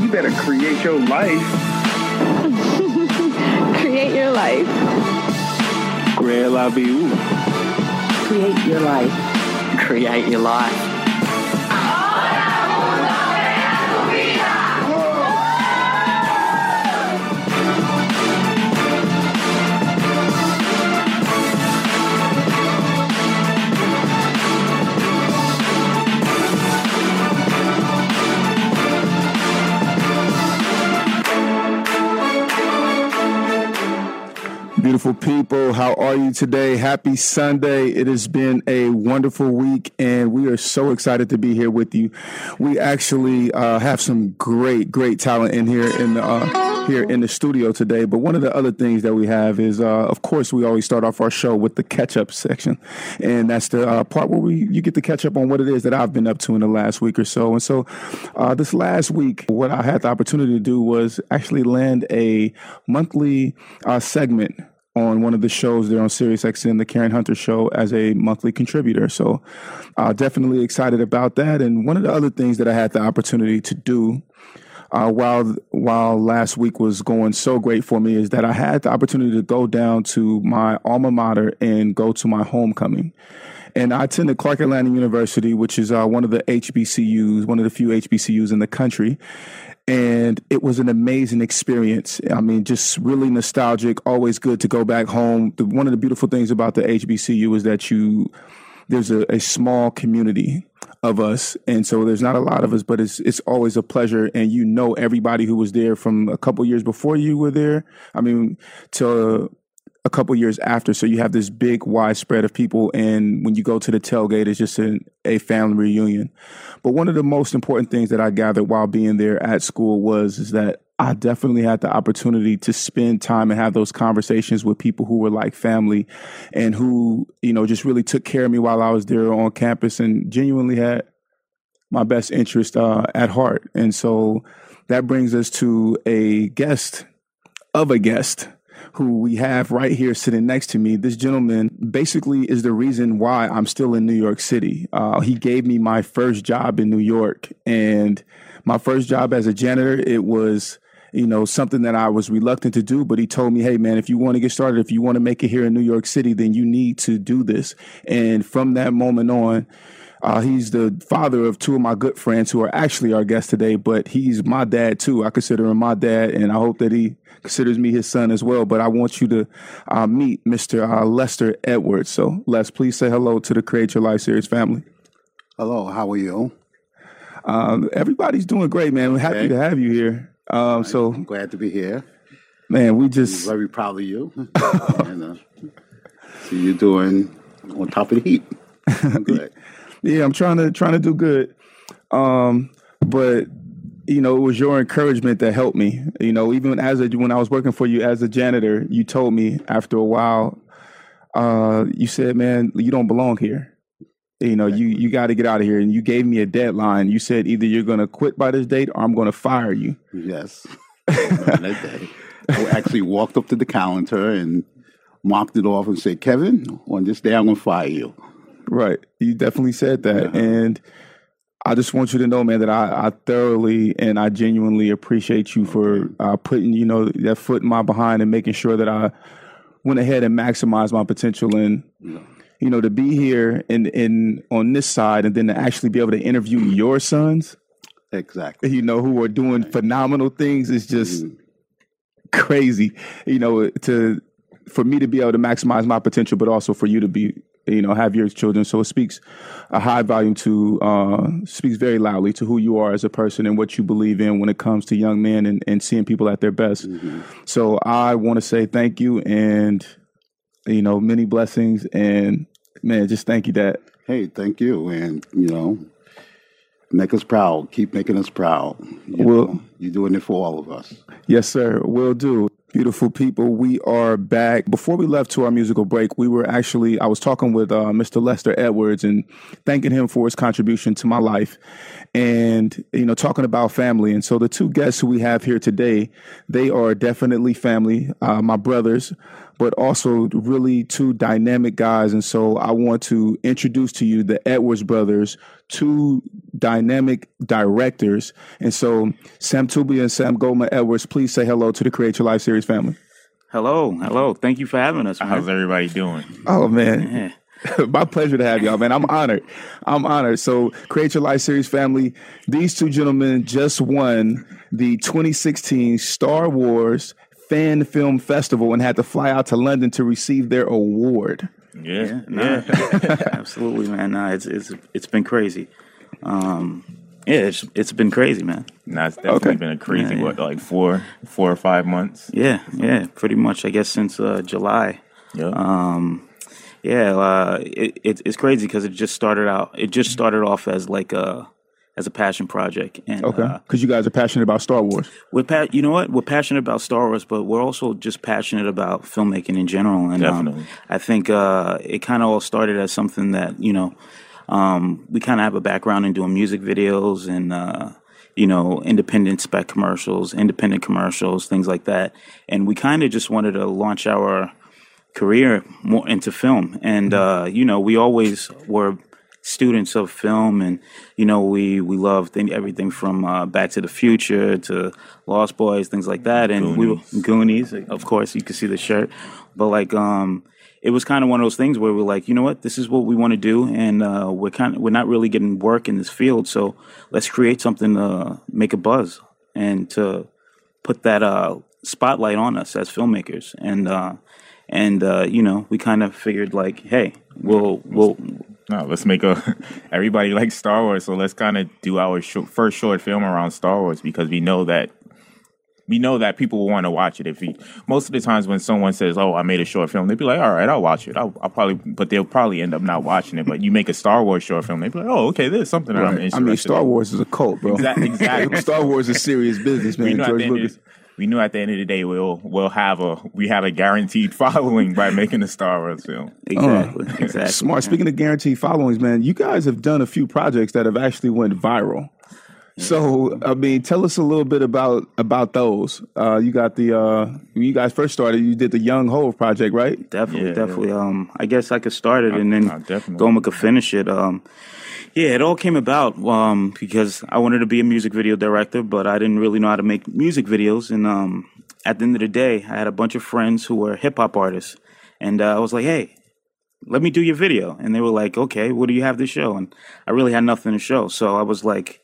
You better create your life. Create your life. Create la vie. Create your life. Create your life. Beautiful people, how are you today? Happy Sunday. It has been a wonderful week, and we are so excited to be here with you. We actually uh, have some great, great talent in here in the uh, here in the studio today. But one of the other things that we have is, uh, of course, we always start off our show with the catch up section, and that's the uh, part where we you get to catch up on what it is that I've been up to in the last week or so. And so, uh, this last week, what I had the opportunity to do was actually land a monthly uh, segment on one of the shows there on SiriusXM, the Karen Hunter Show, as a monthly contributor. So, uh, definitely excited about that. And one of the other things that I had the opportunity to do uh, while while last week was going so great for me is that I had the opportunity to go down to my alma mater and go to my homecoming. And I attended Clark Atlanta University, which is uh, one of the HBCUs, one of the few HBCUs in the country. And it was an amazing experience. I mean, just really nostalgic. Always good to go back home. The, one of the beautiful things about the HBCU is that you there's a, a small community of us, and so there's not a lot of us, but it's it's always a pleasure, and you know everybody who was there from a couple years before you were there. I mean, to a couple years after. So you have this big widespread of people, and when you go to the tailgate, it's just an, a family reunion. But one of the most important things that I gathered while being there at school was is that I definitely had the opportunity to spend time and have those conversations with people who were like family, and who you know just really took care of me while I was there on campus, and genuinely had my best interest uh, at heart. And so that brings us to a guest of a guest who we have right here sitting next to me. This gentleman basically is the reason why I'm still in New York City. Uh, he gave me my first job in New York, and my first job as a janitor, it was you know something that I was reluctant to do, but he told me, "Hey, man, if you want to get started, if you want to make it here in New York City, then you need to do this." And from that moment on. Uh, he's the father of two of my good friends who are actually our guests today, but he's my dad too. I consider him my dad, and I hope that he considers me his son as well. But I want you to uh, meet Mr. Uh, Lester Edwards. So, Les, please say hello to the Create Your Life series family. Hello, how are you? Um, everybody's doing great, man. We're happy Okay. to have you here. Um, so, I'm glad to be here. man, we I'm just very proud of you. and, uh, see you doing on top of the heap. Yeah, I'm trying to trying to do good. Um, but you know, it was your encouragement that helped me. You know, even as a when I was working for you as a janitor, you told me after a while, uh, you said, "Man, you don't belong here." You know, you you got to get out of here, and you gave me a deadline. You said either you're going to quit by this date or I'm going to fire you. Yes. That day. I actually walked up to the counter and marked it off and said, Kevin, on this day I'm going to fire you. Right. You definitely said that. And I just want you to know, man, that I, I thoroughly and I genuinely appreciate you for uh, putting, you know, that foot in my behind and making sure that I went ahead and maximized my potential and you know, to be here and in on this side and then to actually be able to interview your sons, Exactly. you know, who are doing phenomenal things is just crazy. You know, to for me to be able to maximize my potential, but also for you to be, you know, have your children. So it speaks a high volume to uh speaks very loudly to who you are as a person and what you believe in when it comes to young men and, and seeing people at their best. So I want to say thank you and you know, many blessings and man, just thank you, Dad. Hey, thank you. And, you know, Make us proud. Keep making us proud. You Well- know, you're doing it for all of us. Yes, sir. We'll do. Beautiful people, we are back. Before we left to our musical break, we were actually, I was talking with uh, Mr. Lester Edwards and thanking him for his contribution to my life and, you know, talking about family. And so the two guests who we have here today, they are definitely family, uh, my brothers, but also really two dynamic guys. And so I want to introduce to you the Edwards brothers, two dynamic directors. And so Sam Tubia and Sam Goldman Edwards, please say hello to the Create Your Life series family. Hello, hello. Thank you for having us. Man. How's everybody doing? Oh man. My pleasure to have y'all, man. I'm honored. I'm honored. So, Create Your Life series family, these two gentlemen just won the 2016 Star Wars Fan Film Festival and had to fly out to London to receive their award. Yeah, Nah, yeah. absolutely, man. Nah, it's it's it's been crazy. Um, yeah, it's it's been crazy, man. Nah, it's definitely Okay. been a crazy Yeah, yeah. what, like four, four or five months. Yeah, yeah, pretty much. I guess since uh, July. Yeah, Um, yeah, uh, it, it, it's crazy because it just started out. It just started off as like a as a passion project, and Okay. uh, Because you guys are passionate about Star Wars. we're pa- you know what we're passionate about Star Wars, but we're also just passionate about filmmaking in general. And um, Definitely. I think uh, it kind of all started as something that you know um, we kind of have a background in doing music videos and uh, you know independent spec commercials, independent commercials, things like that. And we kind of just wanted to launch our career more into film. And uh, you know, we always were students of film, and you know, we we loved thing- everything from uh, Back to the Future to Lost Boys, things like that. And we were Goonies, of course. You can see the shirt, but like. um it was kind of one of those things where we're like, you know what, this is what we want to do, and uh, we're kind of we're not really getting work in this field, so let's create something to make a buzz and to put that uh, spotlight on us as filmmakers, and uh, and uh, you know, we kind of figured like, hey, we'll we'll no, let's make a. Everybody likes Star Wars, so let's kind of do our short, first short film around Star Wars because we know that we know that people will want to watch it. If we, most of the times when someone says, "Oh, I made a short film," they'd be like, "All right, I'll watch it." I'll, I'll probably, but they'll probably end up not watching it. But you make a Star Wars short film, they'd be like, "Oh, okay, this is something that I'm Right. interested." I mean, Star in." Wars is a cult, bro. Exactly. exactly. Star Wars is serious business, man. George Lucas. Of, we knew at the end of the day we'll we'll have a we have a guaranteed following by making a Star Wars film. exactly exactly Smart. Speaking of guaranteed followings, man, you guys have done a few projects that have actually went viral. So, I mean, tell us a little bit about about those. Uh, you got the uh, when you guys first started, you did the Young Hove project, right? Definitely, Yeah, definitely. Um, I guess I could start it and then uh, definitely. Goma could finish it. Um, yeah, it all came about um, because I wanted to be a music video director, but I didn't really know how to make music videos. And um, at the end of the day, I had a bunch of friends who were hip hop artists, and uh, I was like, "Hey, let me do your video." And they were like, "Okay, what do you have to show?" And I really had nothing to show, so I was like,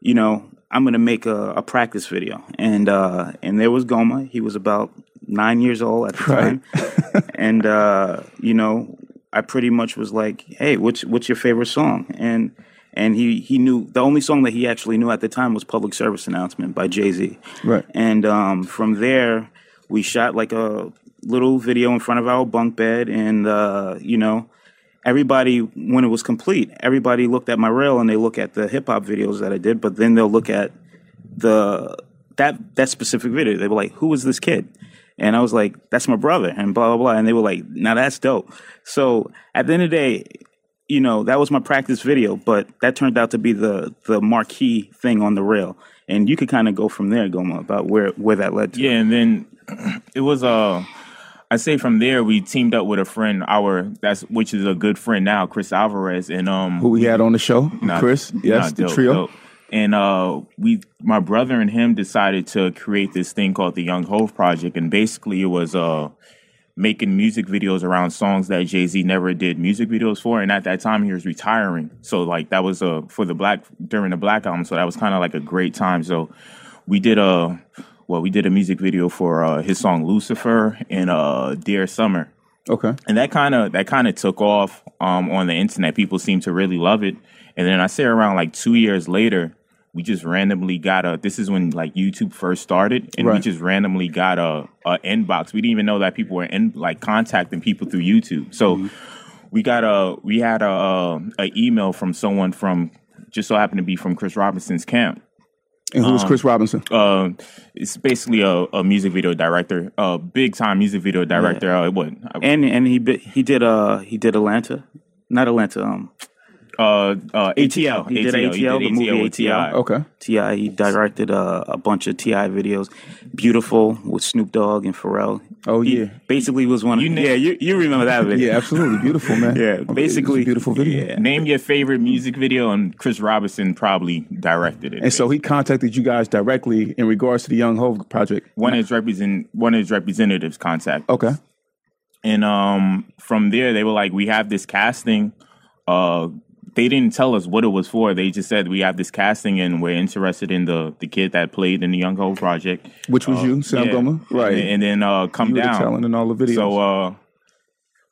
you know, I'm gonna make a, a practice video, and uh, and there was Goma. He was about nine years old at the Right. time, and uh, you know, I pretty much was like, "Hey, what's what's your favorite song?" And and he he knew the only song that he actually knew at the time was "Public Service Announcement" by Jay Z. Right. And um, from there, we shot like a little video in front of our bunk bed, and uh, you know, everybody when it was complete, everybody looked at my reel and they look at the hip hop videos that I did, but then they'll look at the that that specific video. They were like, "Who is this kid?" And I was like, "That's my brother," and blah blah blah. And they were like, "Now that's dope." So at the end of the day, you know, that was my practice video, but that turned out to be the the marquee thing on the rail. And you could kind of go from there, Goma, about where where that led to. Yeah, and then it was uh I say from there we teamed up with a friend, our that's which is a good friend now, Chris Alvarez, and um Who we had on the show, Nah, Chris? nah, Yes, the dope, trio. dope. And uh, we, my brother and him, decided to create this thing called the Young Hove Project, and basically it was uh, making music videos around songs that Jay Z never did music videos for. And at that time, he was retiring, so like that was uh, for the black during the Black album, so that was kind of like a great time. So we did a well, we did a music video for uh, his song Lucifer and uh, Dear Summer Okay. and that kind of that kind of took off um, on the internet. People seemed to really love it, and then I say around like two years later, we just randomly got a. This is when like YouTube first started, and we just randomly got a, a inbox. We didn't even know that people were in like contacting people through YouTube. So we got a we had a, a, a email from someone from just so happened to be from Chris Robinson's camp. And who's Um, Chris Robinson? Uh, it's basically a, a music video director, a big time music video director. Uh, what? and and he he did uh he did Atlanta, not Atlanta. Um, Uh, uh, ATL. He did ATL, the movie ATL. Okay. T.I. he directed uh, a bunch of T.I. videos, beautiful with Snoop Dogg and Pharrell. Oh, He yeah. basically was one. Of, You yeah, you you remember that video? Yeah, absolutely. Beautiful, man. Yeah, Okay, basically- beautiful video. yeah. Name your favorite music video, and Chris Robinson probably directed it. And so he contacted you guys directly in regards to the Young Hove project. one of his represent one of his representatives contact, Okay. and um, from there they were like, "We have this casting." Uh, they didn't tell us what it was for. They just said we have this casting, and we're interested in the the kid that played in the Young Hove project. Which was you, Sam Uh, Yeah. Goma? Right. And, and then uh, come you down. talent in all the videos. So uh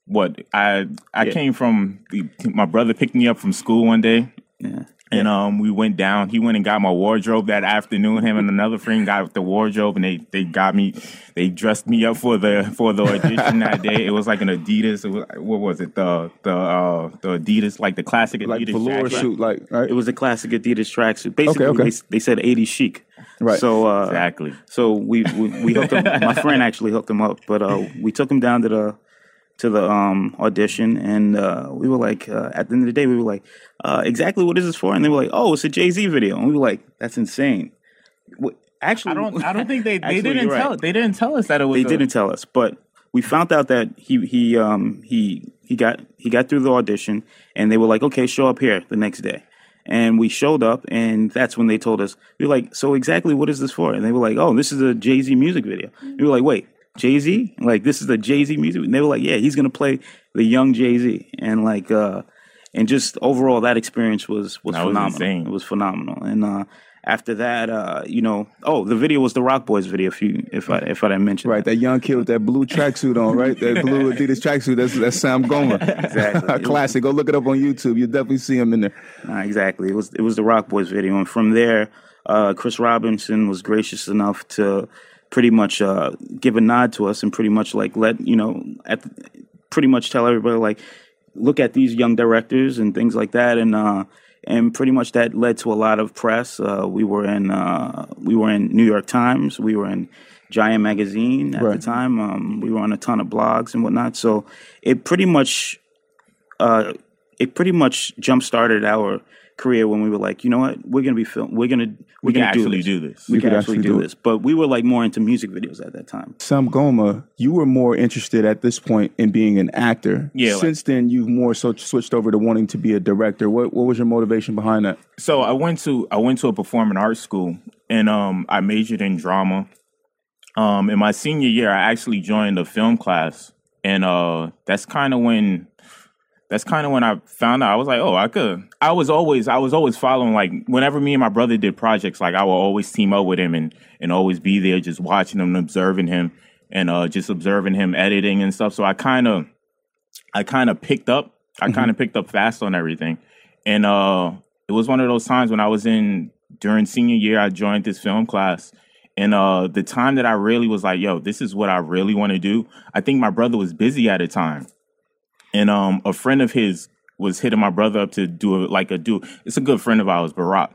what I I came from the, my brother picked me up from school one day. Yeah. And um we went down. He went and got my wardrobe that afternoon. Him and another friend got the wardrobe and they they got me they dressed me up for the for the audition that day. It was like an Adidas it was, what was it? The the uh the Adidas like the classic Adidas like velour jacket. shoot, like right? It was a classic Adidas tracksuit. Basically, okay. They, they said 80 chic. Right. So uh, Exactly. So we, we we hooked him. my friend actually hooked him up, but uh, we took him down to the to the um, audition, and uh, we were like, uh, at the end of the day, we were like, uh, exactly what is this for? And they were like, oh, it's a Jay Z video, and we were like, that's insane. Wh- Actually, I don't I don't think they they didn't tell right. they didn't tell us that it was They a- didn't tell us, but we found out that he he um he he got he got through the audition, and they were like, okay, show up here the next day. And we showed up, and that's when they told us. We were like, "So exactly what is this for?" And they were like, "Oh, this is a Jay Z music video." And we were like, "Wait, Jay Z? Like this is the Jay Z music?" And they were like, "Yeah, he's gonna play the young Jay Z." And like, uh, and just overall, that experience was was That phenomenal. insane. It was phenomenal. And uh, after that, uh, you know, oh, the video was the Roc Boys video. If you if I if I didn't mention Right, that young kid with that blue tracksuit on, right? That blue Adidas tracksuit. That's that's Sam Goma. Exactly. a classic. Go look it up on YouTube. You'll definitely see him in there. Uh, exactly. It was it was the Roc Boys video, and from there, uh, Chris Robinson was gracious enough to pretty much uh, give a nod to us and pretty much like let you know at pretty much tell everybody like look at these young directors and things like that, and uh, and pretty much that led to a lot of press. Uh, we were in uh, we were in New York Times. We were in Giant Magazine at Right. the time. Um, we were on a ton of blogs and whatnot. So it pretty much uh, it pretty much jump started our career when we were like, you know what, we're gonna be film, we're gonna we're We can gonna do actually this. do this. We You can could actually, actually do, do it. this. But we were like more into music videos at that time. Sam Goma, you were more interested at this point in being an actor. Yeah, like- Since then, you've more so switched over to wanting to be a director. What what was your motivation behind that? so I went to I went to a performing arts school and um I majored in drama. Um in my senior year I actually joined a film class and uh that's kind of when that's kind of when I found out I was like, "Oh, I could." I was always I was always following like whenever me and my brother did projects, like I would always team up with him and and always be there just watching him and observing him and uh just observing him editing and stuff. So I kind of I kind of picked up. I kind of picked up fast on everything. And uh it was one of those times when I was in during senior year I joined this film class and uh the time that I really was like, yo, this is what I really want to do. I think my brother was busy at the time. And um a friend of his was hitting my brother up to do a, like a do it's a good friend of ours, Barack.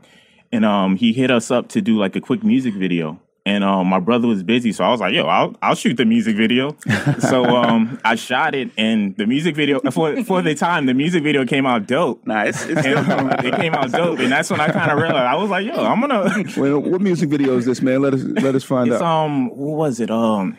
And um he hit us up to do like a quick music video. And um my brother was busy, so I was like, yo, I'll I'll shoot the music video. so um I shot it and the music video for for the time, the music video came out dope. Nah, it's, it's And, um, it came out dope, and that's when I kind of realized I was like, "Yo, I'm gonna." Well, what music video is this, man? Let us let us find It's out. um, what was it? Um,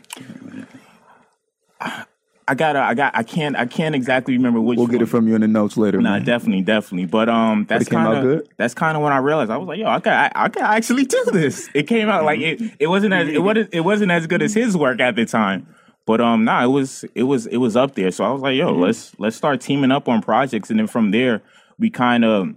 I gotta, I got, I can't, I can't exactly remember which. we'll get it from you in the notes later. Nah, man. definitely, definitely. But um, that's it came out kind of good? that's kind of when I realized I was like, yo, I can, I, I can actually do this. It came out like it. It wasn't as it wasn't it wasn't as good as his work at the time. But um, nah, it was it was it was up there. So I was like, yo, let's let's start teaming up on projects, and then from there we kind of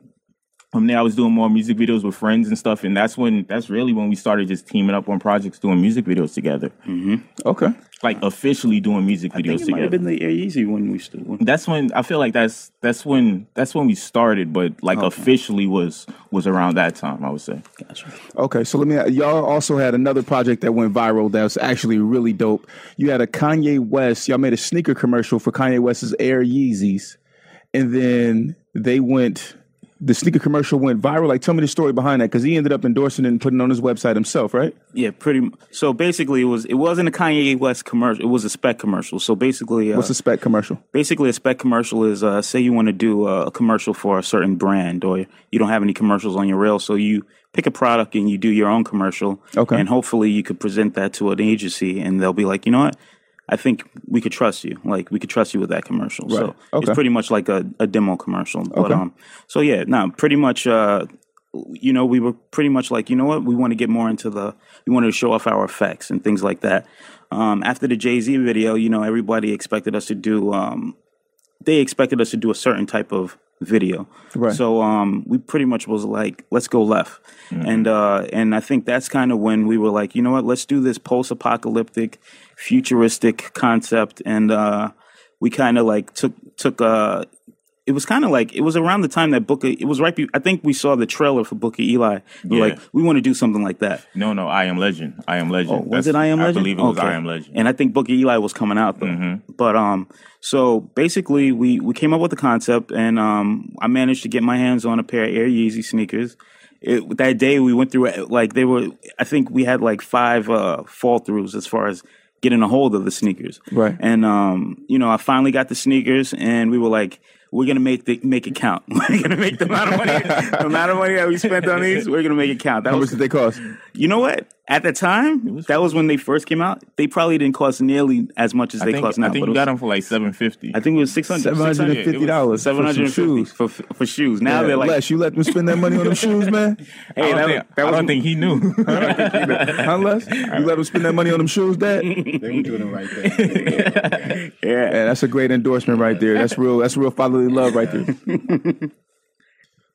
from there I was doing more music videos with friends and stuff, and that's when that's really when we started just teaming up on projects, doing music videos together, mm-hmm. okay. like officially doing music I think videos it might have together. been the Air Yeezy when we. When, That's when I feel like that's that's when that's when we started, but like officially was was around that time. I would say. gotcha. Okay, so let me. Y'all also had another project that went viral that was actually really dope. You had a Kanye West. Y'all made a sneaker commercial for Kanye West's Air Yeezys, and then they went the sneaker commercial went viral. Like, tell me the story behind that because he ended up endorsing it and putting it on his website himself, right? Yeah, pretty. m- So basically, it was it wasn't a Kanye West commercial. It was a spec commercial. So basically, uh, What's a spec commercial? basically a spec commercial is uh, say you want to do a commercial for a certain brand or you don't have any commercials on your reel so you pick a product and you do your own commercial Okay. and hopefully you could present that to an agency and they'll be like you know what i think we could trust you like we could trust you with that commercial so Right. Okay. it's pretty much like a, a demo commercial but Okay. um so yeah no pretty much uh you know, we were pretty much like, you know what, we want to get more into the, we wanted to show off our effects and things like that. Um, after the Jay Z video, you know, everybody expected us to do, um, they expected us to do a certain type of video. Right. So um, we pretty much was like, let's go left, and uh, and I think that's kind of when we were like, you know what, let's do this post-apocalyptic, futuristic concept, and uh, we kind of like took took uh, it was kind of like it was around the time that Booker. It was right. Be, I think we saw the trailer for Book of Eli. We were Yeah. like, we want to do something like that. No, no, I am Legend. I am Legend. Oh, was That's- it I Am Legend? I believe it was Okay. I Am Legend. And I think Book of Eli was coming out though. But um, so basically, we we came up with the concept, and um, I managed to get my hands on a pair of Air Yeezy sneakers. It, that day we went through it, like they were. I think we had like five uh, fall throughs as far as getting a hold of the sneakers. Right. And um, you know, I finally got the sneakers, and we were like. We're gonna make the make it count. We're gonna make the amount of money, the amount of money that we spent on these. We're gonna make it count. That How was much did they cost? you know what? At the time, that was when they first came out. They probably didn't cost nearly as much as I they think, cost now. I think but you got them for like seven fifty. I think it was six hundred. Seven hundred and fifty dollars for Seven some hundred and fifty shoes. for for shoes. Now Yeah, they're like, Les, you let them spend that money on them shoes, man. I hey, don't, that, think, that I was don't think he knew. unless You let them spend that money on them shoes, Dad? They were doing it right there. yeah. Yeah, that's a great endorsement right there. That's real. That's real fatherly love right there.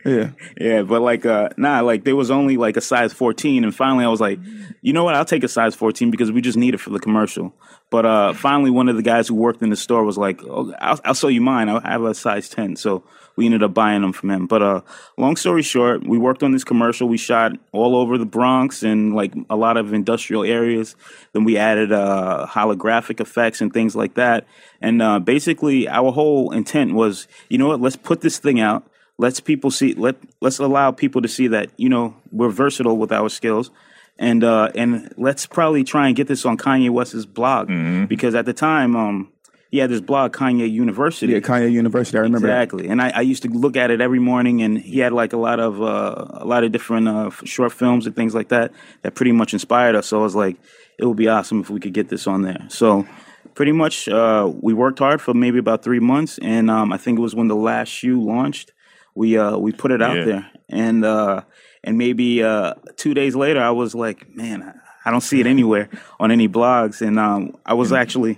Yeah. Yeah, but like, uh, nah, like there was only like a size 14, and finally I was like, you know what? I'll take a size 14 because we just need it for the commercial. But uh, finally, one of the guys who worked in the store was like, oh, I'll, I'll sell you mine. I have a size 10, so we ended up buying them from him. But uh, long story short, we worked on this commercial. We shot all over the Bronx and like a lot of industrial areas. Then we added uh, holographic effects and things like that. And uh, basically, our whole intent was, you know what? Let's put this thing out let's people see let let's allow people to see that you know we're versatile with our skills. And uh and let's probably try and get this on Kanye West's blog because at the time um he had this blog Kanye University. Yeah, Kanye University. I remember that. exactly. And I, I used to look at it every morning and he had like a lot of uh a lot of different uh short films and things like that that pretty much inspired us. So I was like it would be awesome if we could get this on there. So pretty much uh we worked hard for maybe about three months and um I think it was when the last shoe launched we uh we put it out Yeah. there and uh and maybe uh two days later I was like man I- I don't see it anywhere on any blogs and um I was actually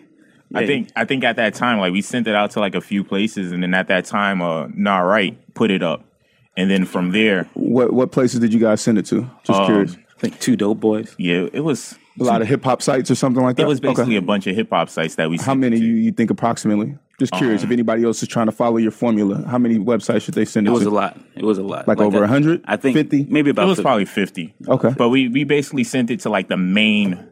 I think I think at that time, like we sent it out to like a few places, and then at that time, uh, NahRight put it up, and then from there, What what places did you guys send it to? Just Um, curious. I think two dope boys yeah, it was A lot of hip hop sites or something like that. it was basically Okay. a bunch of hip hop sites that we. How many it to. you, you think approximately? Just curious. if anybody else is trying to follow your formula, how many websites should they send it, It was to? a lot. It was a lot. Like over I- 100? I think 50? maybe about It was 50. probably fifty. Okay. but we we basically sent it to like the main,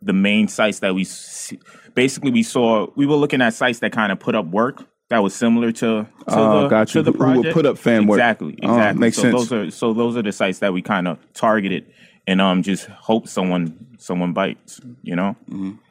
the main sites that we. s- Basically, we saw we were looking at sites that kind of put up work that was similar to to Oh, the got you. to the Who- who would put up fan work. Exactly, Oh, exactly. makes so sense. those are so those are the sites that we kind of targeted, and um just hope someone someone bites. You know.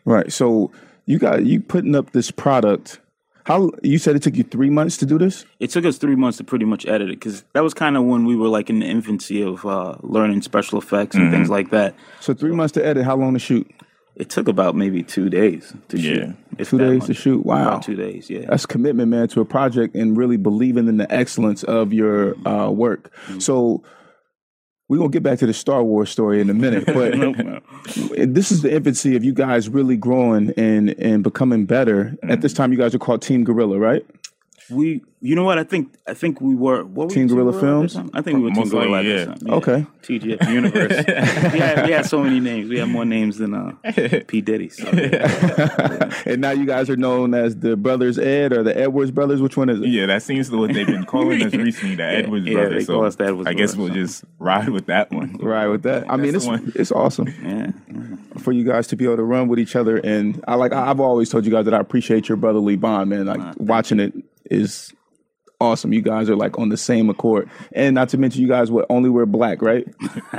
Right. So you got you putting up this product. How you said it took you three months to do this? It took us three months to pretty much edit it because that was kind of when we were like in the infancy of uh, learning special effects and Mm-hmm. things like that. So three months to edit. How long to shoot? It took about maybe two days to Yeah. shoot. Two that days to shoot. Wow. About two days. Yeah. That's commitment, man, to a project and really believing in the excellence of your uh, work. So we're gonna get back to the Star Wars story in a minute, but this is the infancy of you guys really growing and and becoming better. At this mm-hmm. time, you guys are called Team Gorilla, right? We, you know what? I think I think we were. What were Team we, Gorilla at Films? I think we were Team Most Gorilla likely, at yeah. time. Okay. TGF Universe. we, had, we had so many names. We had more names than uh, P Diddy. So. and now you guys are known as the Brothers Ed or the Edwards Brothers. Which one is it? Yeah, that seems to what they've been calling us recently, the Edwards yeah, brothers. they call so us the Edwards I guess brothers, we'll so. just ride with that one. Ride with that. I mean, That's it's the one. it's awesome. Yeah. for you guys to be able to run with each other. And I like I've always told you guys that I appreciate your brotherly bond, man. Like watching it is awesome. You guys are like on the same accord, and not to mention you guys would only wear black, right?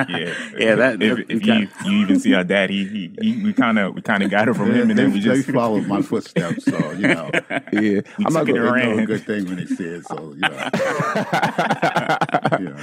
Yeah, Yeah, that- If, that- if you you you even see our dad, he, he, he we kind of we kind of got it from him, and they, then we they just followed my footsteps, so you know. Yeah, I'm not gonna. around. Know a good thing when they see it, so you know. you know.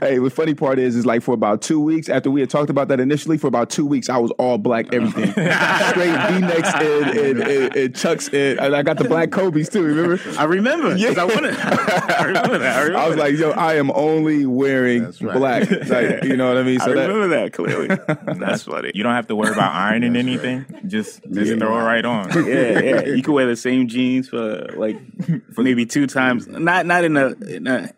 Hey, the funny part is, is like for about two weeks after we had talked about that initially, for about two weeks I was all black, everything, straight V necks and, and, and, and chucks, and, and I got the black Kobe's too. Remember? I remember. 'cause I wanted. I remember that. I, remember I was like, yo, I am only wearing right. black. Like, you know what I mean? So that, remember that clearly. That's funny. you don't have to worry about ironing anything. Just just throw it right on. yeah, yeah. You can wear the same jeans for like for maybe two times. Not not in a, in a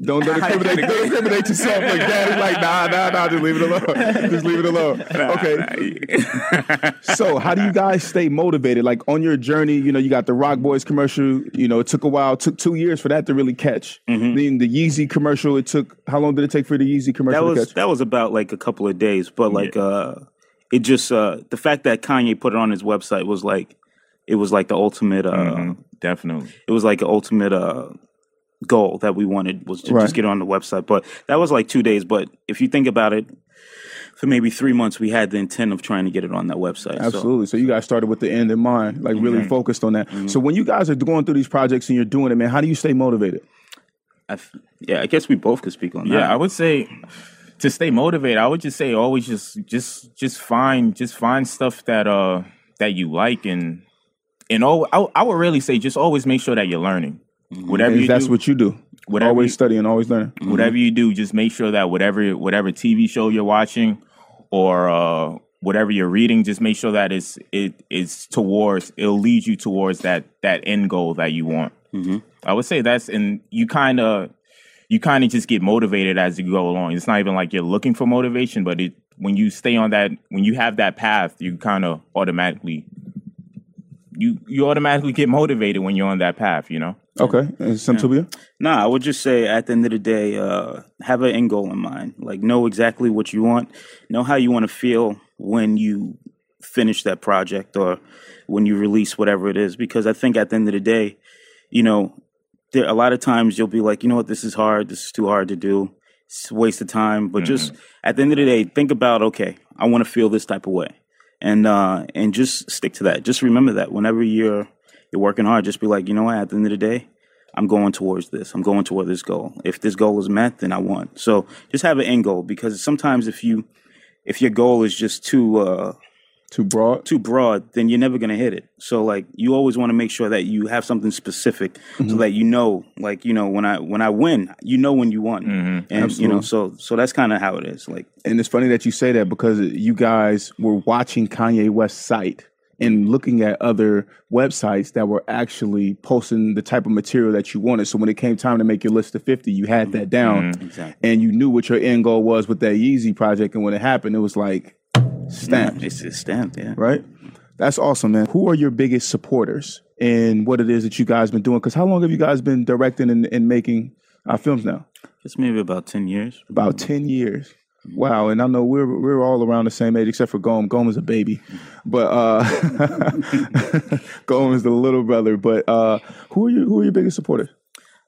don't, don't incriminate, don't incriminate yourself like that. Like, nah, nah, nah, just leave it alone. Just leave it alone. Okay. So, how do you guys stay motivated? Like on your journey, you know, you got the Roc Boys commercial. You know, it took a while. It took two years for that to really catch. Then the Yeezy commercial. It took how long did it take for the Yeezy commercial that to was catch? that was about like a couple of days, but like uh it just uh the fact that Kanye put it on his website was like it was like the ultimate uh Mhm, definitely. it was like an ultimate uh goal that we wanted was to Right. just get on the website. But that was like two days. But if you think about it, for maybe three months we had the intent of trying to get it on that website. Absolutely. So you guys started with the end in mind, like really focused on that. So when you guys are going through these projects and you're doing it, man, how do you stay motivated? I f- yeah, I guess we both could speak on that. Yeah, I would say to stay motivated, I would just say always just just just find just find stuff that uh that you like and and all I, I would really say just always make sure that you're learning. Mm-hmm. Whatever you that's do, what you do. Whatever always you- studying, always learning. Mm-hmm. whatever you do, just make sure that whatever whatever TV show you're watching or uh, whatever you're reading, just make sure that it's it is towards it'll lead you towards that that end goal that you want. Mm-hmm. I would say that's and you kind of you kind of just get motivated as you go along. It's not even like you're looking for motivation, but it when you stay on that when you have that path, you kind of automatically you you automatically get motivated when you're on that path. You know. Okay. And Centubia? Nah, I would just say at the end of the day, uh, have an end goal in mind. Like know exactly what you want, know how you want to feel when you finish that project or when you release whatever it is. Because I think at the end of the day, you know, there a lot of times you'll be like, you know what, this is hard, this is too hard to do, it's a waste of time. But just at the end of the day, think about okay, I want to feel this type of way, and uh, and just stick to that. Just remember that whenever you're you're working hard, just be like, you know what, at the end of the day, I'm going towards this. I'm going toward this goal. If this goal is met, then I won. So just have an end goal because sometimes if you if your goal is just too uh, Too broad? too broad, then you're never gonna hit it. So like you always want to make sure that you have something specific so that you know, like you know, when I when I win, you know when you won, and you know, so so that's kind of how it is. Like And it's funny that you say that because you guys were watching Kanye West's site and looking at other websites that were actually posting the type of material that you wanted. So when it came time to make your list of 50, you had that mm-hmm. down mm-hmm. exactly. and you knew what your end goal was with that Yeezy project. And when it happened, it was like stamped, mm, it's it's stamped, yeah. right? That's awesome, man. Who are your biggest supporters in what it is that you guys been doing? Because how long have you guys been directing and, and making uh, films now? It's maybe about ten years. About ten years. Wow, and I know we're we're all around the same age except for Gome. Gome is a baby, but uh, Gome is the little brother. But uh, who are you? Who are your biggest supporters?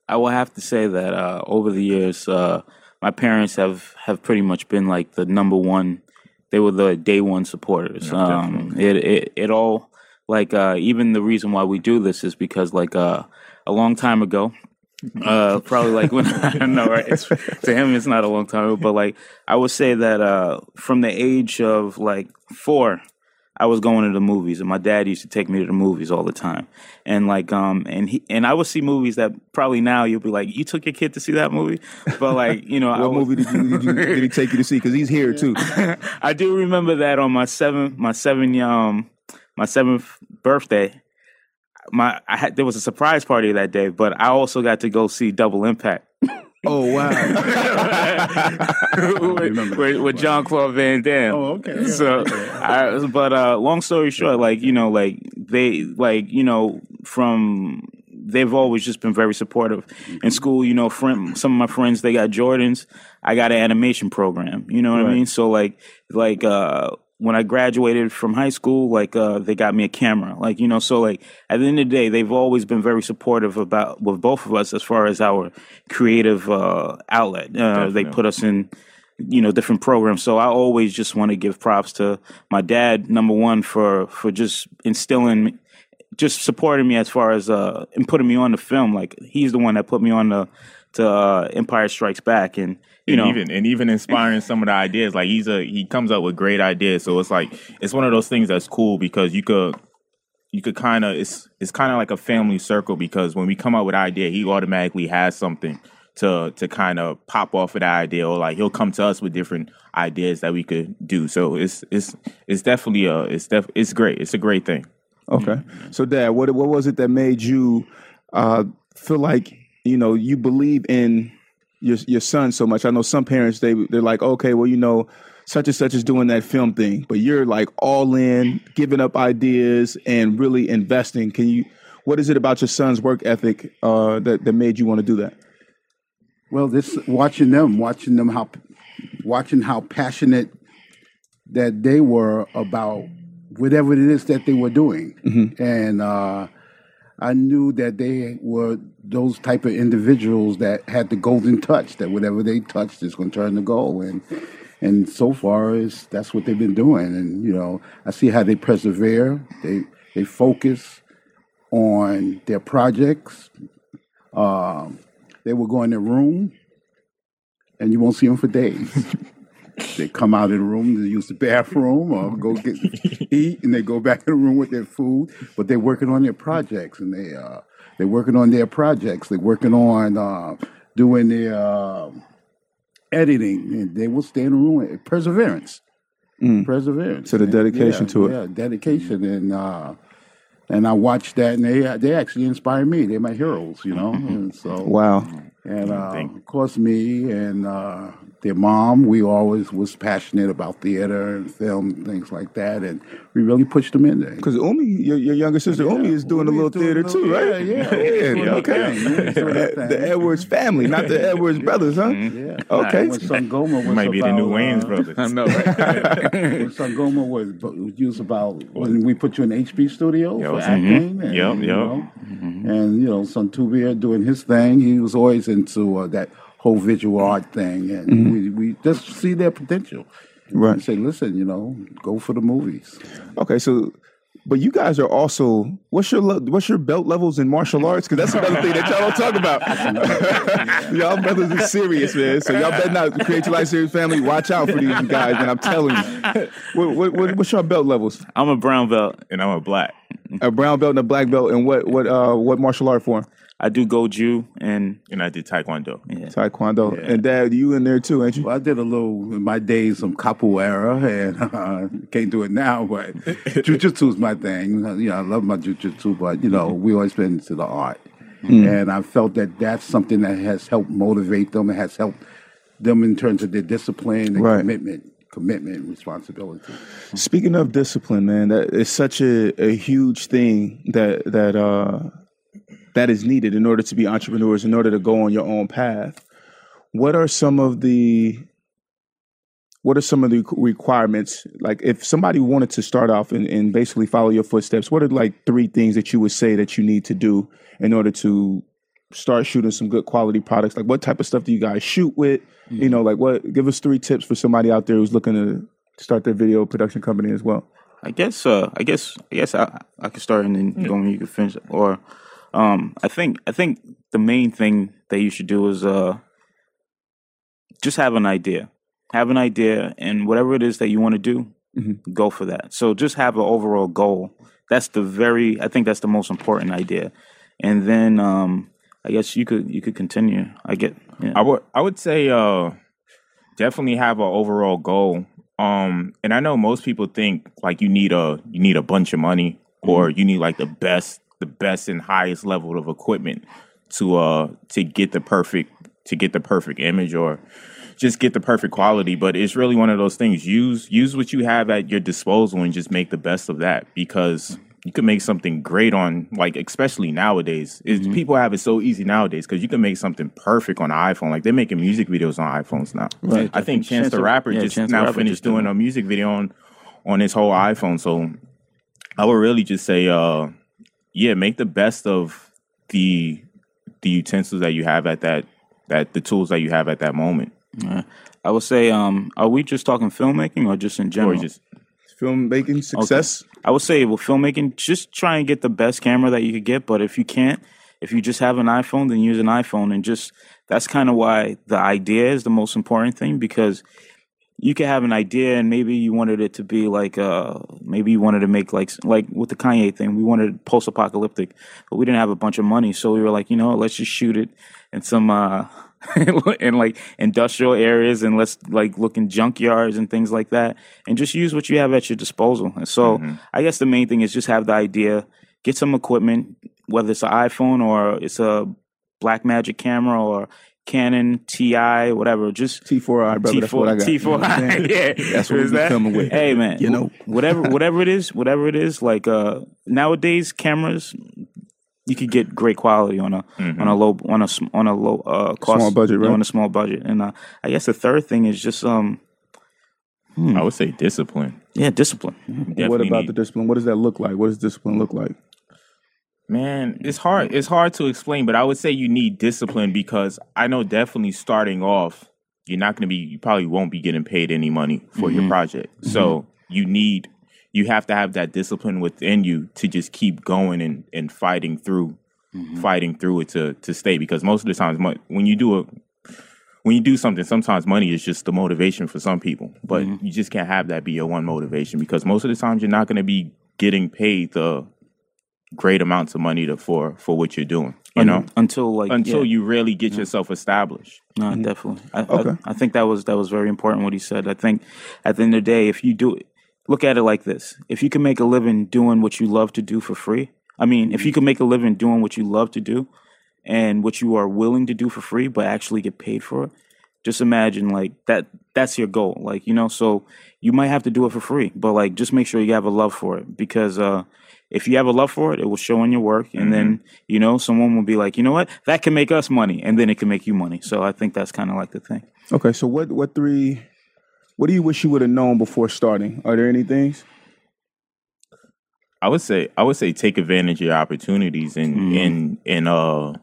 I will have to say that uh, over the years, uh, my parents have have pretty much been like the number one. They were the day one supporters. um, it, it it all like uh, even the reason why we do this is because like uh, a long time ago. Uh, probably like when I know, right? It's, to him, it's not a long time ago, but like I would say that uh, from the age of like four, I was going to the movies, and my dad used to take me to the movies all the time. And like, um, and he and I would see movies that probably now you'll be like, you took your kid to see that movie, but like, you know, I What would- movie did you, did you did he take you to see? Because he's here too. I do remember that on my seventh, my seven, um, my seventh birthday. My I had there was a surprise party that day, but I also got to go see Double Impact. Oh wow! with, with, with John Claude Van Damme. Oh, okay. Yeah, So, I, but uh, long story short, like you know, like they, like you know, from they've always just been very supportive. In school, you know, friend, some of my friends they got Jordans. I got an animation program. You know what I mean? So like, like uh, when I graduated from high school, like uh, they got me a camera, like you know. So like at the end of the day, they've always been very supportive about with both of us as far as our creative uh, outlet. Uh, they put us in you know different programs. So I always just want to give props to my dad, number one, for for just instilling, just supporting me as far as uh and putting me on the film. Like he's the one that put me on the to uh, Empire Strikes Back, and you and know even and even inspiring some of the ideas. Like he's a he comes up with great ideas. So it's like it's one of those things that's cool because you could you could kind of it's it's kind of like a family circle because when we come up with an idea, he automatically has something to to kind of pop off of that idea, or like he'll come to us with different ideas that we could do. So it's it's it's definitely a it's def, it's great. It's a great thing. Okay. So, Dad, what what was it that made you uh, feel like you know you believe in your your son so much? I know some parents they they're like, okay, well, you know, such and such is doing that film thing, but you're like all in, giving up ideas and really investing. Can you? What is it about your son's work ethic uh, that that made you want to do that? Well, this watching them, watching them how, watching how passionate that they were about whatever it is that they were doing, and uh, I knew that they were those type of individuals that had the golden touch. That whatever they touched is going to turn to gold, and and so far is that's what they've been doing. And you know, I see how they persevere. They they focus on their projects. Um, they will go in their room, and you won't see them for days. they come out of the room to use the bathroom or go get eat, and they go back in the room with their food. But they're working on their projects, and they uh, they're working on their projects. They're working on uh, doing their uh, editing, and they will stay in the room. Perseverance, perseverance. So the And, dedication yeah, to it. yeah, dedication, and uh, and I watched that, and they they actually inspire me. They're my heroes, you know. And so Wow. and uh, of course, me and uh, their mom, we always was passionate about theater and film and things like that, and we really pushed them in there. Because Umi, your, your younger sister Umi, is doing a little doing a theater little- too, right? yeah, yeah. Umi's doing her okay. thing. Umi's doing her the. Edwards family, not the Edwards brothers, huh? Yeah. Okay. When Sangoma was Might be the new Wayans uh, brothers. I know, right? when Sangoma was, was used about when we put you in HB studio Yep. for Mhm. acting. And, Yep, you yep. know, And, you know, Santubia doing his thing. He was always into uh, that whole visual art thing. And we, we just see their potential. Right. And say, listen, you know, go for the movies. Okay, so but you guys are also what's your what's your belt levels in martial arts? Because that's another thing that y'all don't talk about. y'all brothers are serious, man. So y'all better not create your life serious family. Watch out for these guys, man. I'm telling you. What, what, what, what's your belt levels? I'm a brown belt. and I'm a black. A brown belt and a black belt, and what what uh what martial art form? I do goju and And I did taekwondo. yeah. Taekwondo. And Dad, you in there too, ain't you? Well, I did a little in my days some capoeira, and uh, can't do it now. But jujitsu is my thing. You know, I love my jujitsu, but you know, we always been into the art, and I felt that that's something that has helped motivate them. It has helped them in terms of their discipline and Right. commitment, commitment, and responsibility. Speaking of discipline, man, that is such a, a huge thing that that uh, that is needed in order to be entrepreneurs, in order to go on your own path. What are some of the what are some of the requirements? Like, if somebody wanted to start off and, and basically follow your footsteps, what are like three things that you would say that you need to do in order to start shooting some good quality products? Like, what type of stuff do you guys shoot with? You know, like what? Give us three tips for somebody out there who's looking to start their video production company as well. I guess uh I guess I guess I I could start and then go and you can finish or um I think I think the main thing that you should do is uh just have an idea. Have an idea and whatever it is that you want to do, go for that. So just have an overall goal. That's the very I think that's the most important idea. And then um I guess you could you could continue. I get yeah. I would I would say uh definitely have an overall goal. Um and I know most people think like you need a you need a bunch of money or you need like the best the best and highest level of equipment to uh to get the perfect to get the perfect image or just get the perfect quality. But it's really one of those things. Use use what you have at your disposal and just make the best of that because you can make something great on like especially nowadays. Is people have it so easy nowadays because you can make something perfect on an iphone. Like they're making music videos on iphones now. Right. i think chance, Chance the rapper yeah, just Chance now Rapper finished just doing a music video on on this whole iPhone. So I would really just say, uh, yeah, make the best of the the utensils that you have at that that the tools that you have at that moment, Yeah. I would say, um, are we just talking filmmaking or just in or general? just Filmmaking success. I would say with filmmaking, just try and get the best camera that you could get. But if you can't, if you just have an iPhone, then use an iPhone. And just that's kind of why the idea is the most important thing because you could have an idea and maybe you wanted it to be like uh maybe you wanted to make like like with the Kanye thing we wanted post apocalyptic but we didn't have a bunch of money. So we were like you know let's just shoot it in some uh in like industrial areas and let's like look in junkyards and things like that and just use what you have at your disposal. And so I guess the main thing is just have the idea get some equipment whether it's an iPhone or it's a Black Magic camera or Canon TI whatever just T4i, brother. That's what I got. T4, You know what yeah, That's what we be coming with. Hey man, You know? whatever, whatever it is, whatever it is. Like uh, nowadays, cameras you could get great quality on a on a low on a sm- on a low uh cost Small budget, right? on a small budget. And uh, I guess the third thing is just um I would say discipline. yeah discipline. what about need- the discipline? What does that look like? What does discipline look like? Man, it's hard. It's hard to explain, but I would say you need discipline because I know definitely starting off, you're not going to be. You probably won't be getting paid any money for your mm-hmm. project. Mm-hmm. So you need. You have to have that discipline within you to just keep going and, and fighting through, mm-hmm. fighting through it to to stay. Because most of the times, when you do a when you do something, sometimes money is just the motivation for some people, but you just can't have that be your one motivation because most of the times you're not going to be getting paid the great amounts of money to, for for what you're doing. You know, until like until yeah. you really get yourself established. No, definitely. I, Okay. I, I think that was that was very important what he said. I think at the end of the day, if you do it, look at it like this: if you can make a living doing what you love to do for free, I mean, if you can make a living doing what you love to do and what you are willing to do for free, but actually get paid for it, just imagine like that. That's your goal, like you know. So you might have to do it for free, but like just make sure you have a love for it because. uh if you have a love for it, it will show in your work, and then you know someone will be like, you know what, that can make us money, and then it can make you money. So I think that's kind of like the thing. Okay, so what what three what do you wish you would have known before starting? Are there any things? I would say I would say take advantage of your opportunities and and and uh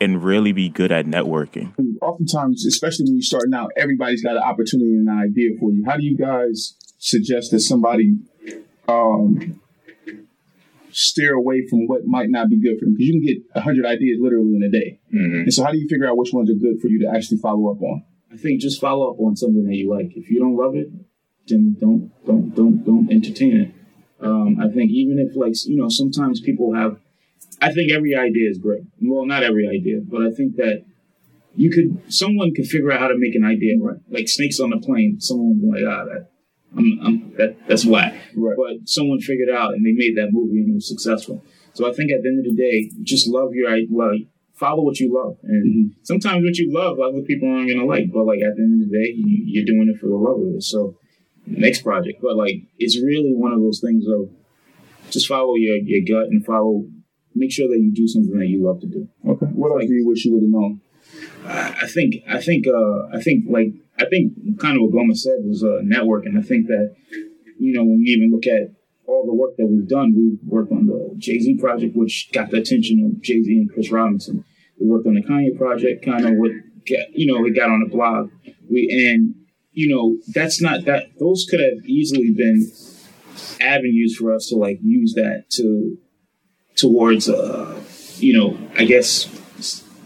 and really be good at networking. Oftentimes, especially when you're starting out, everybody's got an opportunity and an idea for you. How do you guys suggest that somebody um, steer away from what might not be good for them? Because you can get a hundred ideas literally in a day. And so, how do you figure out which ones are good for you to actually follow up on? I think just follow up on something that you like. If you don't love it, then don't don't don't don't entertain it. Um, I think even if like you know sometimes people have, I think every idea is great. Well, not every idea, but I think that you could someone could figure out how to make an idea right. Like snakes on a plane, someone would be like, ah, that. I'm, I'm, that, that's whack. Right. But someone figured out and they made that movie and it was successful. So I think at the end of the day, just love your idea. Follow what you love. And sometimes what you love, other people aren't going to like. But like at the end of the day, you, you're doing it for the love of it. So next project. But like, it's really one of those things of just follow your, your gut and follow, make sure that you do something that you love to do. Okay. What else do you wish you would have known? I think I think uh, I think like I think kind of what Gomez said was a uh, networking. I think that you know when we even look at all the work that we've done, we worked on the Jay Z project, which got the attention of Jay Z and Chris Robinson. We worked on the Kanye project, kind of what you know it got on the blog. We and you know that's not that those could have easily been avenues for us to like use that to towards uh you know I guess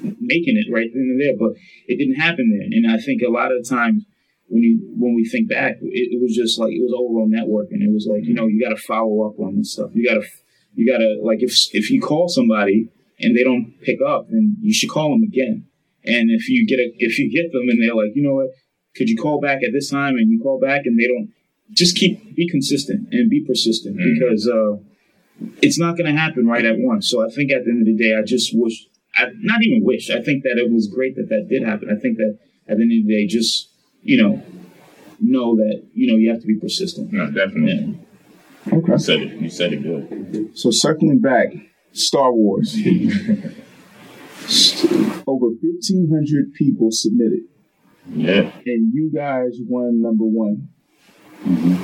making it right then and there, but it didn't happen there. And I think a lot of times when you when we think back, it, it was just like it was overall networking. It was like you know you got to follow up on this stuff. You got to you got to like if if you call somebody and they don't pick up, then you should call them again. And if you get a if you get them and they're like, you know what, could you call back at this time? And you call back and they don't, just keep be consistent and be persistent because uh, it's not going to happen right at once. So I think at the end of the day, I just wish I not even wish. I think that it was great that that did happen. I think that at the end of the day, just you know, know that you know you have to be persistent. No, definitely. Yeah. Okay. You said it. You said it good. So circling back, Star Wars. Over fifteen hundred people submitted, Yeah. and you guys won number one. Man,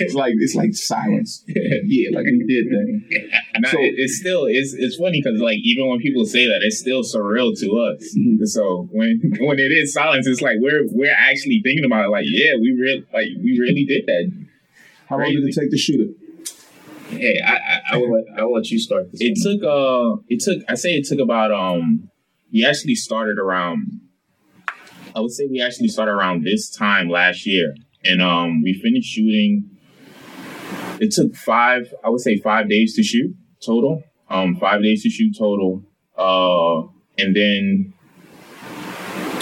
it's like it's like silence. Yeah, like we did that. Nah, So- it- it's still it's it's funny because like even when people say that, it's still surreal to us. Mm-hmm. So when when it is silence, it's like we're we're actually thinking about it. Like yeah, we really like we really did that. How long did it take to shoot it? Hey, I, I, I will let I will let you start this. It one. took uh it took I say it took about um we actually started around I would say we actually started around this time last year and um we finished shooting it took five I would say five days to shoot total um five days to shoot total uh and then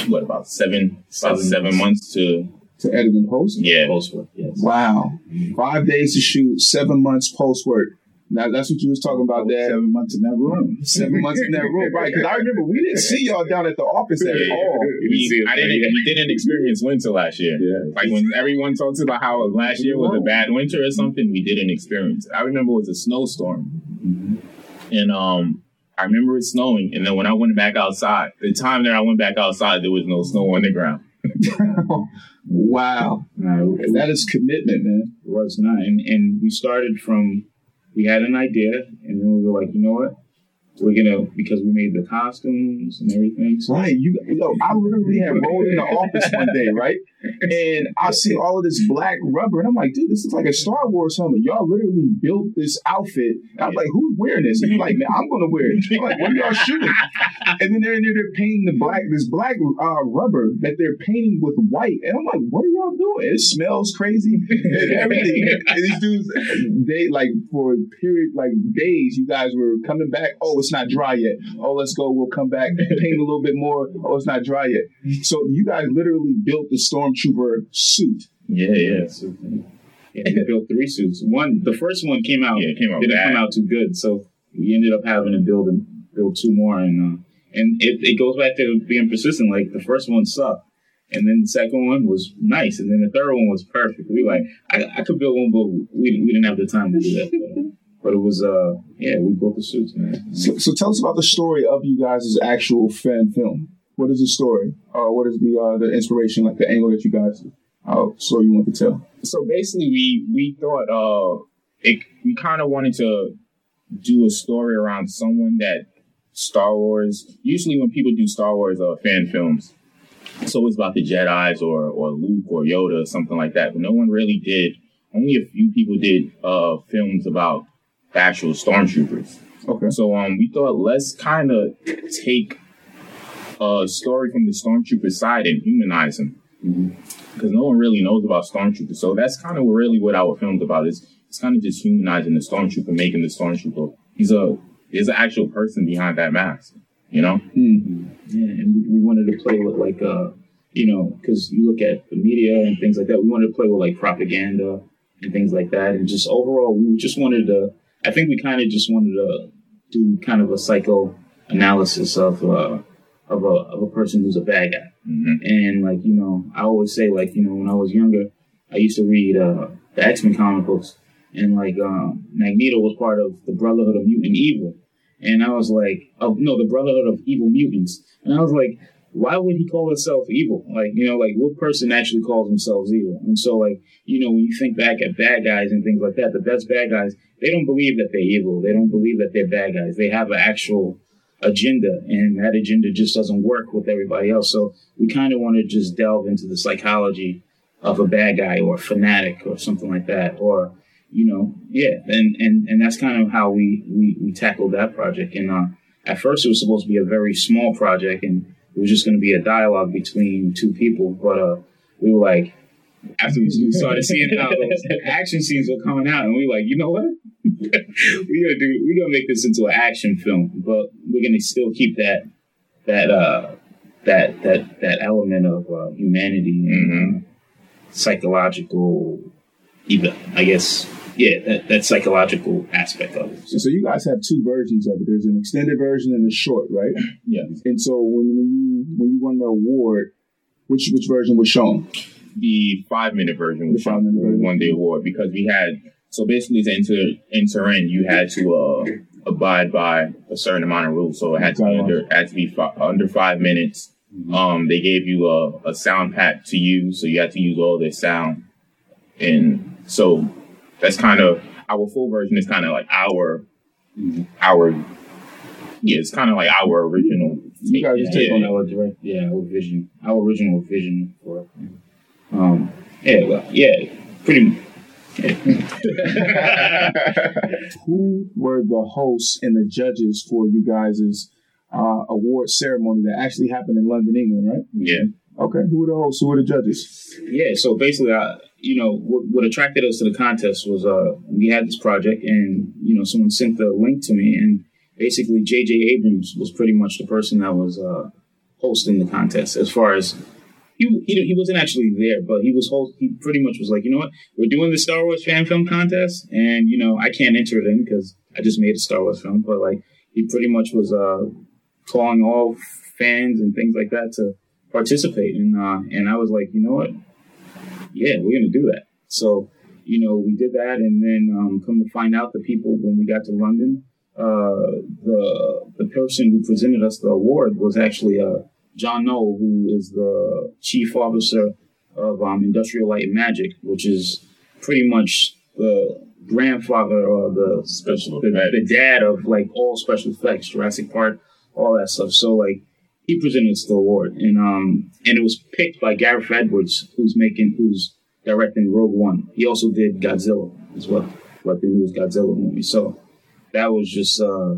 what about seven about Seven seven months to To edit and post? yeah Post-work, yes. Wow. Five days to shoot, seven months post work. Now that's what you was talking about, Dad. Seven months in that room. Seven months in that room, right? Because I remember we didn't see y'all down at the office at all. We, I didn't. We didn't experience winter last year. Yeah. Like when everyone talks about how last year was a bad winter or something, we didn't experience. it. I remember it was a snowstorm, and um, I remember it snowing. And then when I went back outside, the time that I went back outside, there was no snow on the ground. Wow. No, it, That is commitment, man. it was not, and and we started from we had an idea, and then we were like, you know what, we're gonna because we made the costumes and everything. So Right. You yo, I literally had rolled in the office one day, right? And I see all of this black rubber, and I'm like, dude, this is like a Star Wars helmet. Y'all literally built this outfit. And I'm like, who's wearing this? And you're like, man, I'm gonna wear it. I'm like, what are y'all shooting? And then they're in there, they're painting the black, this black uh, rubber that they're painting with white. And I'm like, what are y'all doing? It smells crazy and everything. And these dudes, they like for a period, like days, you guys were coming back. Oh, it's not dry yet. Oh, let's go. We'll come back, paint a little bit more. Oh, it's not dry yet. So you guys literally built the stormtrooper suit. Yeah, yeah. So, yeah, we built three suits. One, the first one came out, Yeah, it came out didn't bad. come out too good, so we ended up having to build and build two more, and uh, and it, it goes back to being persistent. Like the first one sucked, and then the second one was nice, and then the third one was perfect. We like, I, I could build one, but we we didn't have the time to do that. But, but it was, uh, yeah, we built the suits, man. So, so tell us about the story of you guys' actual fan film. What is the story? Uh, what is the uh, the inspiration, like the angle that you guys, uh, story you want to tell? so basically we we thought uh it we kind of wanted to do a story around someone that Star Wars usually when people do Star Wars uh fan films it's always about the Jedi's or or Luke or Yoda or something like that but no one really did only a few people did uh films about the actual stormtroopers Okay. so um we thought let's kind of take a story from the stormtrooper side and humanize them because no one really knows about stormtroopers. So that's kind of really what our film's about. Is it's kind of just humanizing the stormtrooper, making the stormtrooper. He's a there's an actual person behind that mask. You know? Yeah, and we, we wanted to play with like, uh, you know, because you look at the media and things like that. We wanted to play with like propaganda and things like that, and just overall, we just wanted to. I think we kind of just wanted to do kind of a psychoanalysis of uh, of a of a person who's a bad guy. Mhm. And like you know, I always say like you know when I was younger, I used to read uh, the X Men comic books, and like um, Magneto was part of the Brotherhood of Mutant Evil, and I was like, oh no, the Brotherhood of Evil Mutants, and I was like, why would he call himself evil? Like you know, like what person actually calls themselves evil? And so like you know, when you think back at bad guys and things like that, the best bad guys, they don't believe that they're evil. They don't believe that they're bad guys. They have an actual agenda and that agenda just doesn't work with everybody else. So we kind of want to just delve into the psychology of a bad guy or a fanatic or something like that. Or, you know, yeah. And, and, and that's kind of how we, we, we tackled that project. And, uh, at first it was supposed to be a very small project and it was just going to be a dialogue between two people. But, uh, we were like, after we started seeing how those action scenes were coming out, and we were like, you know what? we're gonna do. We're gonna make this into an action film, but we're gonna still keep that that uh that that that element of uh, humanity and uh, psychological, even I guess, yeah, that that psychological aspect of it. So, so you guys have two versions of it. There's an extended version and a short, right? Yeah. And so when, when you when you won the award, which which version was shown? The five minute version was The version. one day award because we had so basically to enter enter in you had to uh abide by a certain amount of rules. So it had to be under had to be fi- under five minutes. Um, they gave you a, a sound pack to use, so you had to use all this sound, and so that's kind of our full version is kind of like our our yeah, it's kind of like our original. You guys just take yeah, on our direct, yeah, our vision, our original vision for, it. um, yeah, well, yeah, pretty. Who were the hosts and the judges for you guys' uh, award ceremony that actually happened in London, England, right? Yeah. Okay. Who were the hosts? Who were the judges? Yeah, so basically, uh, you know, what, what attracted us to the contest was uh, we had this project, and you know, someone sent the link to me, and basically, J.J. Abrams was pretty much the person that was uh, hosting the contest. As far as he, he he wasn't actually there, but he was host. He pretty much was like, you know what, we're doing the Star Wars fan film contest, and you know, I can't enter it in because I just made a Star Wars film, but like, he pretty much was uh, calling all fans and things like that to participate, and uh, and I was like, you know what yeah, we're gonna do that. So, you know, we did that, and then um, come to find out, the people when we got to London, uh, the the person who presented us the award was actually uh, John Knoll, who is the chief officer of um, Industrial Light and Magic, which is pretty much the grandfather or the Special the, the dad of like all special effects, Jurassic Park, all that stuff. So like he presented the award, and um, and it was picked by Gareth Edwards, who's making, who's directing Rogue One. He also did Godzilla as well, like the newest Godzilla movie. So that was just uh,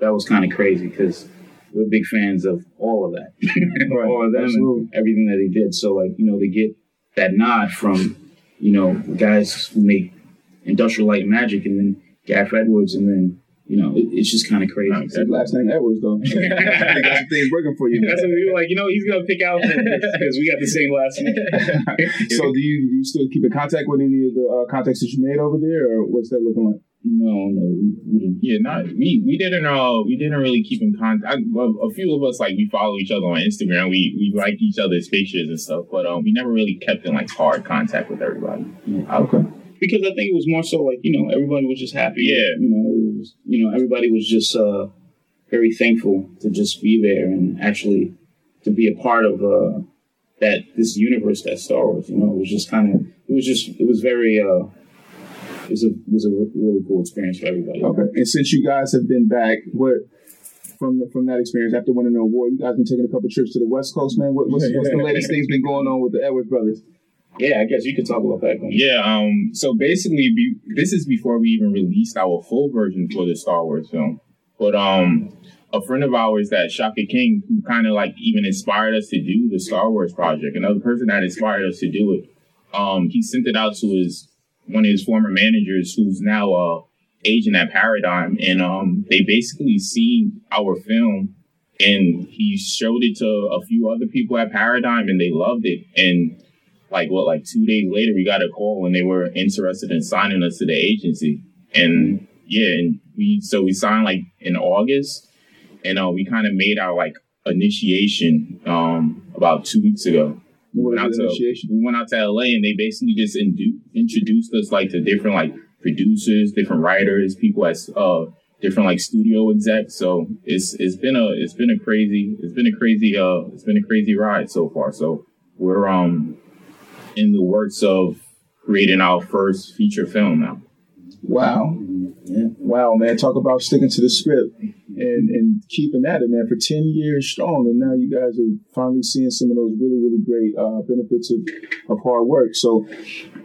that was kind of crazy because we're big fans of all of that, all of them, absolutely. and everything that he did. So like you know, they get that nod from you know guys who make Industrial Light and Magic, and then Gareth Edwards, and then you know it, it's just kind of crazy. His last name Edwards, though. they got some things working for you. That's what we were like. You know, he's gonna pick out because we got the same last name. so, do you, do you still keep in contact with any of the uh, contacts that you made over there, or what's that looking like? No, no, we, we. Yeah, not we. We didn't. Uh, we didn't really keep in contact. Well, a few of us like we follow each other on Instagram. We we like each other's pictures and stuff, but um, we never really kept in like hard contact with everybody. Okay. Because I think it was more so like you know everybody was just happy. Yeah. you know, it was, you know everybody was just uh, very thankful to just be there and actually to be a part of uh, that this universe that Star Wars. You know, it was just kind of it was just it was very uh, it was a it was a really cool experience for everybody. Okay. And since you guys have been back, what from the, from that experience after winning the award, you guys been taking a couple trips to the West Coast, man. What, what's, what's the latest things been going on with the Edwards brothers? Yeah, I guess you could talk about that. Glenn. Yeah. Um. So basically, be, this is before we even released our full version for the Star Wars film. But um, a friend of ours that Shaka King, who kind of like even inspired us to do the Star Wars project, another person that inspired us to do it. Um, he sent it out to his one of his former managers, who's now uh agent at Paradigm, and um, they basically seen our film, and he showed it to a few other people at Paradigm, and they loved it, and like what like two days later we got a call and they were interested in signing us to the agency. And yeah and we so we signed like in august. And uh, we kind of made our like initiation um about two weeks ago. We went, to, we went out to la and they basically just indu- introduced us like to different like producers different writers people as uh different like studio execs. So it's it's been a it's been a crazy it's been a crazy uh it's been a crazy ride so far. So we're um in the works of creating our first feature film now. Wow. Wow, man. Talk about sticking to the script and, and keeping at it, man, for 10 years strong. And now you guys are finally seeing some of those really, really great uh, benefits of, of hard work. So,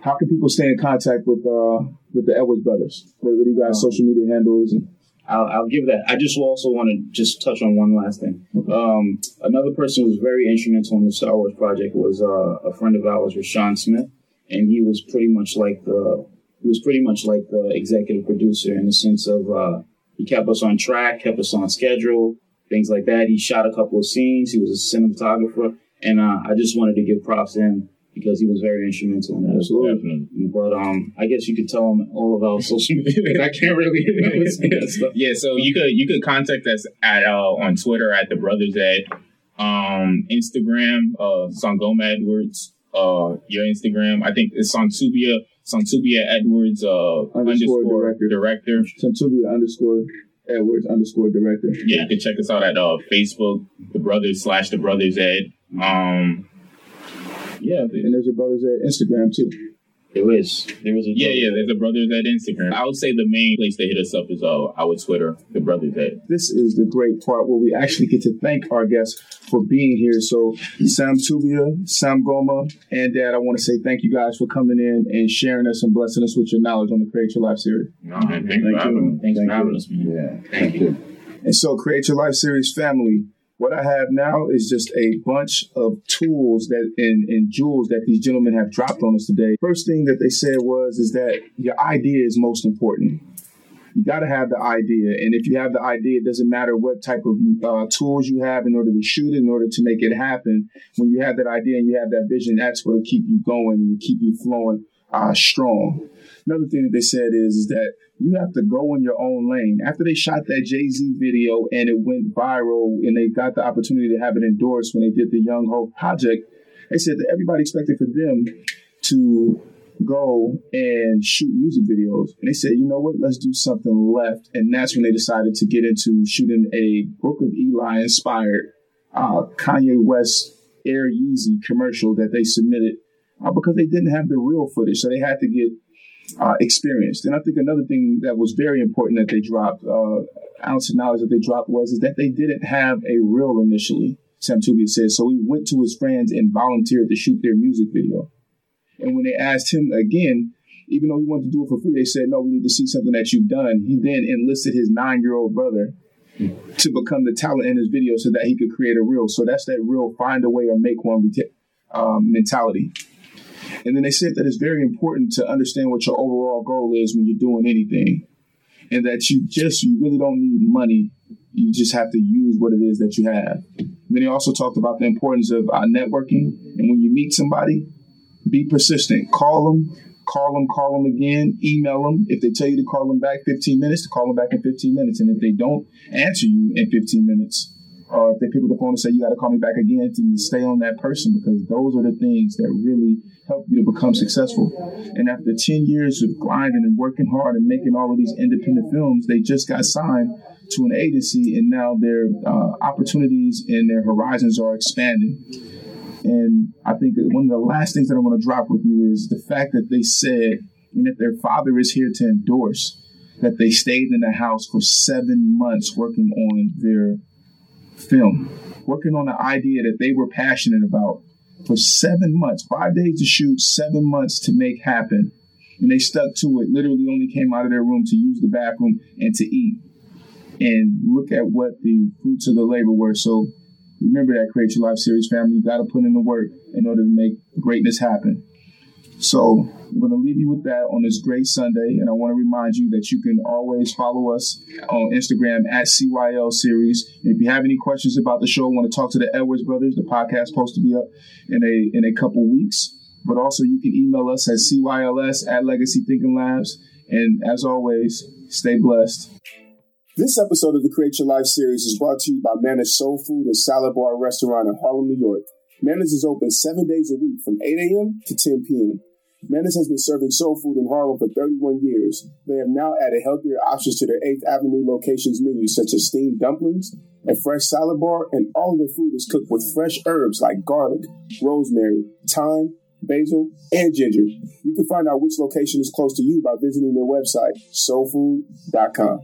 how can people stay in contact with uh, with the Edwards brothers? What what do you guys' social media handles? And, I'll, I'll give that. I just also want to just touch on one last thing. Um, another person who was very instrumental in the Star Wars project was uh, a friend of ours, Rashawn Smith, and he was pretty much like the he was pretty much like the executive producer in the sense of uh, he kept us on track, kept us on schedule, things like that. He shot a couple of scenes. He was a cinematographer, and uh, I just wanted to give props to him because he was very instrumental in that as well. But um, I guess you could tell him all about social media. I can't really remember some stuff. Yeah, so you could you could contact us at uh, on Twitter at the Brothers Ed, um, Instagram uh, Sangoma Edwards, uh, your Instagram. I think it's Songtubia Songtubia Edwards uh, Underscore underscore director. Centubia underscore Edwards underscore director. Yeah, you can check us out at uh, Facebook, the Brothers slash the Brothers Ed. Um, yeah, and there's a Brothers at Instagram too. There is. There is a yeah, yeah. There's a Brothers at Instagram. I would say the main place to hit us up is uh, our Twitter, the Brothers Ed. This is the great part where we actually get to thank our guests for being here. So Sam Tubia, Sam Goma, and Dad, I want to say thank you guys for coming in and sharing us and blessing us with your knowledge on the Create Your Life series. No, man, thank, thank you. Thanks thank for having us, man. Yeah, thank you. And so Create Your Life series family what I have now is just a bunch of tools that and, and jewels that these gentlemen have dropped on us today. First thing that they said was is that your idea is most important. You got to have the idea, and if you have the idea, it doesn't matter what type of uh, tools you have in order to shoot it, in order to make it happen. When you have that idea and you have that vision, that's what will keep you going and keep you flowing uh, strong. Another thing that they said is, is that you have to go in your own lane. After they shot that Jay Z video and it went viral and they got the opportunity to have it endorsed when they did the Young Hope project, they said that everybody expected for them to go and shoot music videos. And they said, you know what, let's do something left. And that's when they decided to get into shooting a Book of Eli inspired uh, Kanye West Air Yeezy commercial that they submitted uh, because they didn't have the real footage. So they had to get uh, experienced. And I think another thing that was very important that they dropped, uh, ounce of knowledge that they dropped was is that they didn't have a reel initially. Sam Tubia says so. He went to his friends and volunteered to shoot their music video. And when they asked him again, even though he wanted to do it for free, they said, "No, we need to see something that you've done." He then enlisted his nine-year-old brother to become the talent in his video so that he could create a reel. So that's that real find a way or make one um, mentality. And then they said that it's very important to understand what your overall goal is when you're doing anything. And that you just, you really don't need money. You just have to use what it is that you have. And then he also talked about the importance of uh, networking. And when you meet somebody, be persistent. Call them, call them, call them again, email them. If they tell you to call them back 15 minutes, to call them back in 15 minutes. And if they don't answer you in 15 minutes, or if they pick up the phone and say, you got to call me back again to stay on that person because those are the things that really help you to become successful. And after 10 years of grinding and working hard and making all of these independent films, they just got signed to an agency and now their uh, opportunities and their horizons are expanding. And I think one of the last things that I want to drop with you is the fact that they said, and that their father is here to endorse, that they stayed in the house for seven months working on their film, working on an idea that they were passionate about for seven months, five days to shoot, seven months to make happen. And they stuck to it, literally only came out of their room to use the bathroom and to eat. And look at what the fruits of the labor were. So remember that Create Your Life series, family. You got to put in the work in order to make greatness happen. So I'm going to leave you with that on this great Sunday. And I want to remind you that you can always follow us on Instagram at CYL Series. If you have any questions about the show, want to talk to the Edwards brothers, the podcast supposed to be up in a in a couple weeks. But also you can email us at CYLS at Legacy Thinking Labs. And as always, stay blessed. This episode of the Create Your Life series is brought to you by Manna's Soul Food and Salad Bar Restaurant in Harlem, New York. Manna's is open seven days a week from 8 a.m. to 10 p.m. Manna's has been serving soul food in Harlem for 31 years. They have now added healthier options to their 8th Avenue location's menu, such as steamed dumplings, a fresh salad bar, and all of their food is cooked with fresh herbs like garlic, rosemary, thyme, basil, and ginger. You can find out which location is close to you by visiting their website, soulfood.com.